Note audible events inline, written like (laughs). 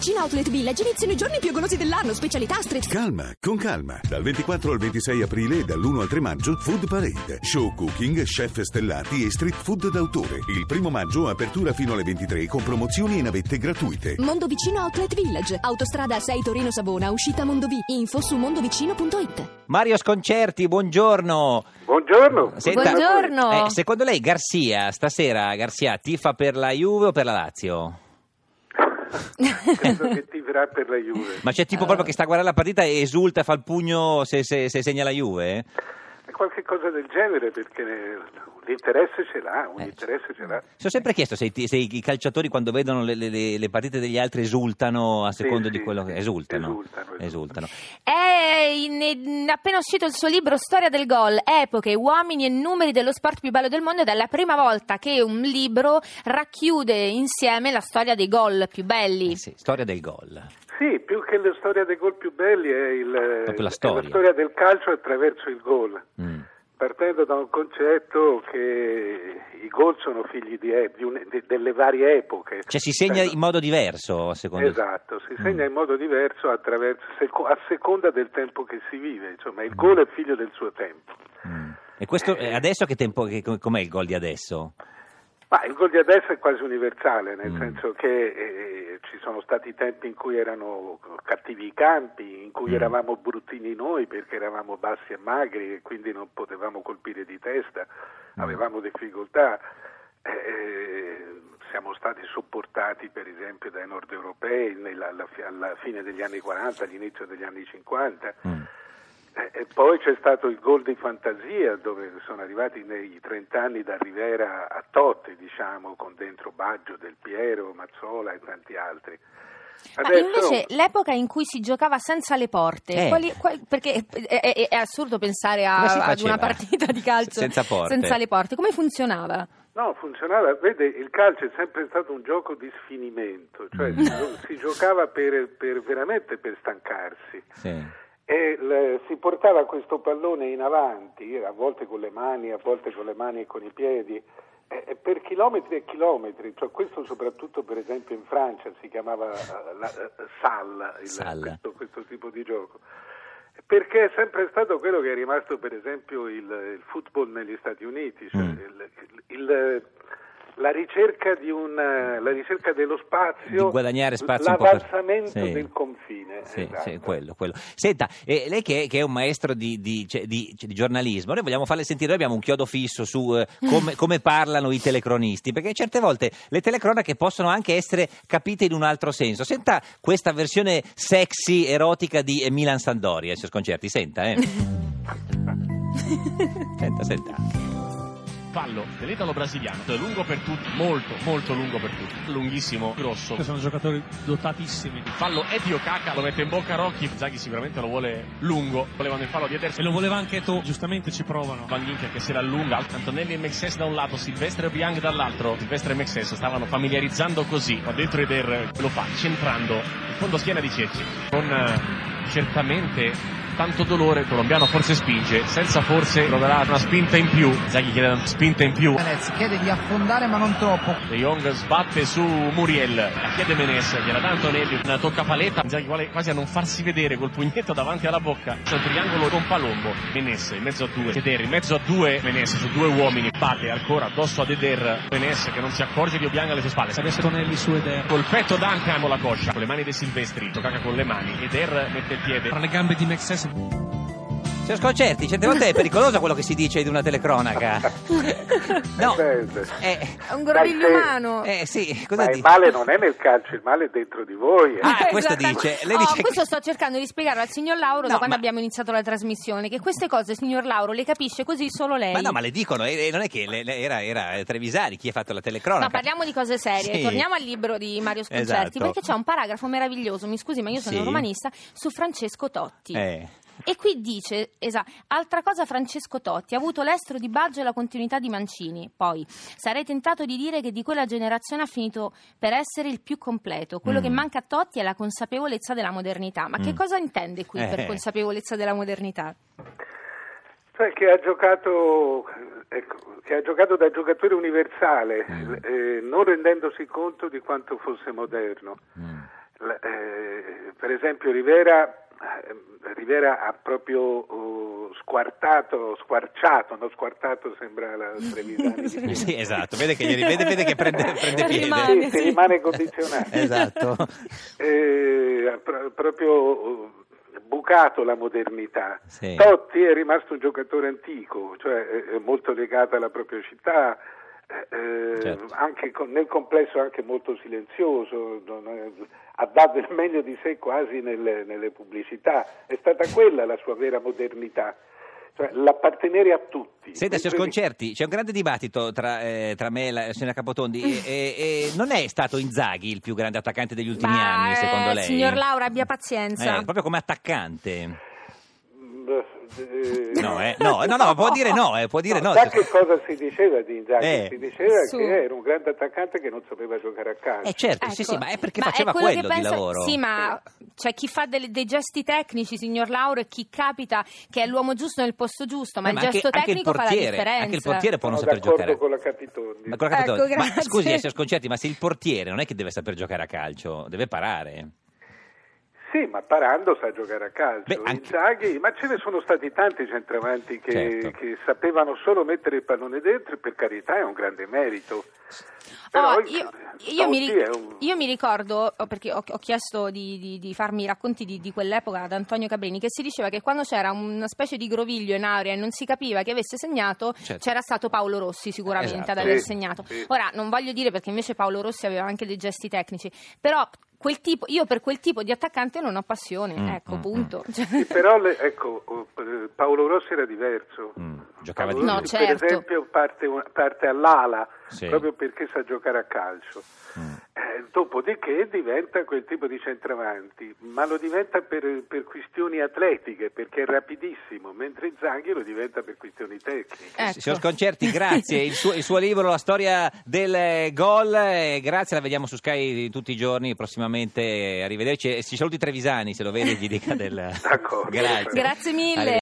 vicino Outlet Village iniziano i giorni più golosi dell'anno, specialità street Calma, con calma. Dal 24 al 26 aprile e dall'1 al 3 maggio, Food Parade. Show cooking, chef stellati e street food d'autore. Il primo maggio, apertura fino alle 23 con promozioni e navette gratuite. Mondo Vicino Outlet Village. Autostrada 6 Torino Savona, uscita Mondovì. Info su mondovicino.it. Mario Sconcerti, buongiorno. Buongiorno. Senta, Buongiorno. eh, secondo lei Garcia, stasera Garcia tifa per la Juve o per la Lazio? (laughs) Credo che tiferà per la Juve. Ma c'è tipo proprio che sta a guardare la partita e esulta, fa il pugno se, se- se segna la Juve? Qualche cosa del genere perché l'interesse ce l'ha, un Eh, interesse ce l'ha. Ci ho sempre chiesto se, i se i calciatori quando vedono le, le- le partite degli altri esultano a secondo Sì, di sì, quello che esultano. esultano, esultano. Esultano. È in- appena uscito il suo libro Storia del gol, epoche, uomini e numeri dello sport più bello del mondo ed è la prima volta che un libro racchiude insieme la storia dei gol più belli. Eh sì, storia del gol. Sì, più che la storia dei gol più belli è, il- Proprio la è storia. del calcio attraverso il gol. Mm. Partendo da un concetto che i gol sono figli di, di un- di- delle varie epoche. Cioè si segna in modo diverso a seconda Esatto, si Mm. segna in modo diverso a seconda del tempo che si vive. Insomma, il gol è figlio del suo tempo. Mm. E questo eh, adesso che tempo, che, com'è il gol di adesso? Ma il gol di adesso è quasi universale, nel Mm. senso che eh, ci sono stati tempi in cui erano cattivi i campi, in cui Mm. eravamo bruttini noi perché eravamo bassi e magri e quindi non potevamo colpire di testa, Mm. avevamo difficoltà. Eh, siamo stati sopportati per esempio dai nord europei nella- alla, alla fine degli anni 40, all'inizio degli anni 50. Eh, E poi c'è stato il gol di fantasia dove sono arrivati nei 30 anni da Rivera a Totti, diciamo, con dentro Baggio, Del Piero, Mazzola e tanti altri. Ma Adesso- invece l'epoca in cui si giocava senza le porte, Eh. quali- quali- perché è, è- è assurdo pensare a- ad una partita di calcio Senza porte. senza le porte, come funzionava? No, funzionava, vede, il calcio è sempre stato un gioco di sfinimento, cioè Mm. si, si giocava per, per- veramente per stancarsi. Sì. E il- si portava questo pallone in avanti, a volte con le mani, a volte con le mani e con i piedi, eh, per chilometri e chilometri. Cioè, questo soprattutto per esempio in Francia si chiamava eh, la, eh, Sal, il- Sal. Questo, questo tipo di gioco. Perché è sempre stato quello che è rimasto per esempio il, il football negli Stati Uniti, cioè Mm. il- la, ricerca di un, la ricerca dello spazio, Di guadagnare spazio l'avvalsamento sì. del confine. Sì, esatto. sì, quello, quello. Senta, eh, lei che, che è un maestro di, di- cioè, di- cioè, di giornalismo, noi vogliamo farle sentire, noi abbiamo un chiodo fisso su eh, come, come parlano i telecronisti, perché certe volte le telecronache possono anche essere capite in un altro senso. Senta questa versione sexy, erotica di eh, Milan Sandoria, signor Sconcerti, senta, eh. (laughs) senta, senta. Fallo dell'italo brasiliano, è lungo per tutti, molto, molto lungo per tutti, lunghissimo, grosso. Sono giocatori dotatissimi fallo è di Okaka, lo mette in bocca a Rocchi, Zaghi sicuramente lo vuole lungo, volevano il fallo di Ederson. e lo voleva anche tu, giustamente ci provano. Van Ginkel che si rallunga, Antonelli e Mexes da un lato, Silvestre e Biang dall'altro, Silvestre e Mexes stavano familiarizzando così, ma dentro Eder lo fa, centrando. Il fondo schiena di Cecci, con eh, certamente tanto dolore, il colombiano forse spinge, senza forse troverà una spinta in più, Zaghi chiede una spinta in più, Menez chiede di affondare ma non troppo. De Jong sbatte su Muriel, la chiede Menes, gliela dà Antonelli, una tocca paletta, vuole quasi a non farsi vedere col pugnetto davanti alla bocca, c'è un triangolo con Palombo, Menes in mezzo a due, Eder in mezzo a due, Menes su due uomini, batte ancora addosso ad Eder, Menes che non si accorge di Obiang alle sue spalle, Adesso Tonelli su Eder. col petto Duncan con la coscia, con le mani dei Silvestri, Toccaca con le mani, Eder mette il piede, Tra le gambe di Mexes. Signor Sconcerti, certe volte è pericoloso quello che si dice di una telecronaca. (laughs) No, Eh, eh, È un groviglio umano. eh, sì, Ma cosa il dice? male non è nel calcio, il male è dentro di voi. eh. Ah, questo Esattamente. dice. Lei Oh, dice che- questo sto cercando di spiegare al signor Lauro da No, quando ma- abbiamo iniziato la trasmissione, che queste cose, signor Lauro, le capisce così solo lei. Ma no, ma le dicono, e e non è che le- le- era, era Trevisani chi ha fatto la telecronaca. No, parliamo di cose serie. Sì. Torniamo al libro di Mario Sconcerti, Esatto. perché c'è un paragrafo meraviglioso, mi scusi, ma io sono Sì. romanista, su Francesco Totti. Eh. E qui dice, esatto, altra cosa Francesco Totti, ha avuto l'estro di Baggio e la continuità di Mancini. Poi, sarei tentato di dire che di quella generazione ha finito per essere il più completo. Quello Mm. che manca a Totti è la consapevolezza della modernità. Ma che Mm. cosa intende qui Eh. per consapevolezza della modernità? Cioè che ha giocato, ecco, che ha giocato da giocatore universale, Mm. eh, non rendendosi conto di quanto fosse moderno. Mm. L- eh, esempio Rivera, eh, Rivera ha proprio oh, squartato, squarciato, no squartato sembra la (laughs) Trevisani. Sì, esatto, vede che, gli- vede, vede che prende, prende piede. Rimane. Sì, si sì. rimane condizionato. Esatto. (laughs) Eh, ha pro- proprio oh, bucato la modernità. Sì. Totti è rimasto un giocatore antico, cioè è- è molto legato alla propria città, eh, Certo. anche con- nel complesso anche molto silenzioso, non è- ha dato il meglio di sé quasi nelle, nelle pubblicità, è stata quella la sua vera modernità, cioè l'appartenere a tutti. Senta, signor Mentre- Concerti, c'è un grande dibattito tra, eh, tra me e la signora Capotondi. E, e- e non è stato Inzaghi il più grande attaccante degli ultimi Ma, anni, secondo eh, lei? Signor Laura, abbia pazienza. Eh, proprio come attaccante. Eh, No, eh, no, no, no, può dire no, eh, può dire no. Sa che cosa si diceva di Inzaghi? Eh. Si diceva Su. che era un grande attaccante che non sapeva giocare a calcio. Eh certo, sì, Ecco. sì, ma è perché Ma faceva quello quello che di pensa- lavoro. Sì, ma c'è chi fa delle- dei gesti tecnici, signor Lauro, e chi capita che è l'uomo giusto nel posto giusto, ma Eh, il ma anche- gesto anche il tecnico fa la portiere, differenza. Anche il portiere può non Sono saper giocare. con la Capitondi. Ma, con la Ecco. Ma scusi, eh, signor Concerti, ma se il portiere non è che deve saper giocare a calcio, deve parare. Sì, ma parando sa giocare a calcio. Beh, anche- Inzaghi, ma ce ne sono stati tanti centravanti che, Certo. che sapevano solo mettere il pallone dentro per carità è un grande merito. Oh, io, io mi, ri- è un- io mi ricordo, oh, perché ho, ho chiesto di, di- di farmi i racconti di, di quell'epoca ad Antonio Cabrini, che si diceva che quando c'era una specie di groviglio in area e non si capiva che avesse segnato, Certo. c'era stato Paolo Rossi sicuramente Esatto. ad aver Sì, segnato. sì. Ora, non voglio dire perché invece Paolo Rossi aveva anche dei gesti tecnici, però quel tipo, io per quel tipo di attaccante non ho passione, Mm, ecco, mm, punto. Cioè, Sì, però le- ecco, oh, Paolo Rossi era diverso. Mm, giocava Paolo di No, Rossi, certo. Per esempio parte, parte all'ala Sì. proprio perché sa giocare a calcio. Mm. Eh, dopodiché diventa quel tipo di centravanti, ma lo diventa per, per questioni atletiche perché è rapidissimo, mentre Inzaghi lo diventa per questioni tecniche. Ecco. Signor Concerti, grazie. Il suo, il suo libro, La storia del eh, gol, eh, grazie, la vediamo su Sky tutti i giorni, prossimamente arrivederci. E si saluti Trevisani, se lo vede gli dica del... (laughs) D'accordo. Grazie. Grazie mille.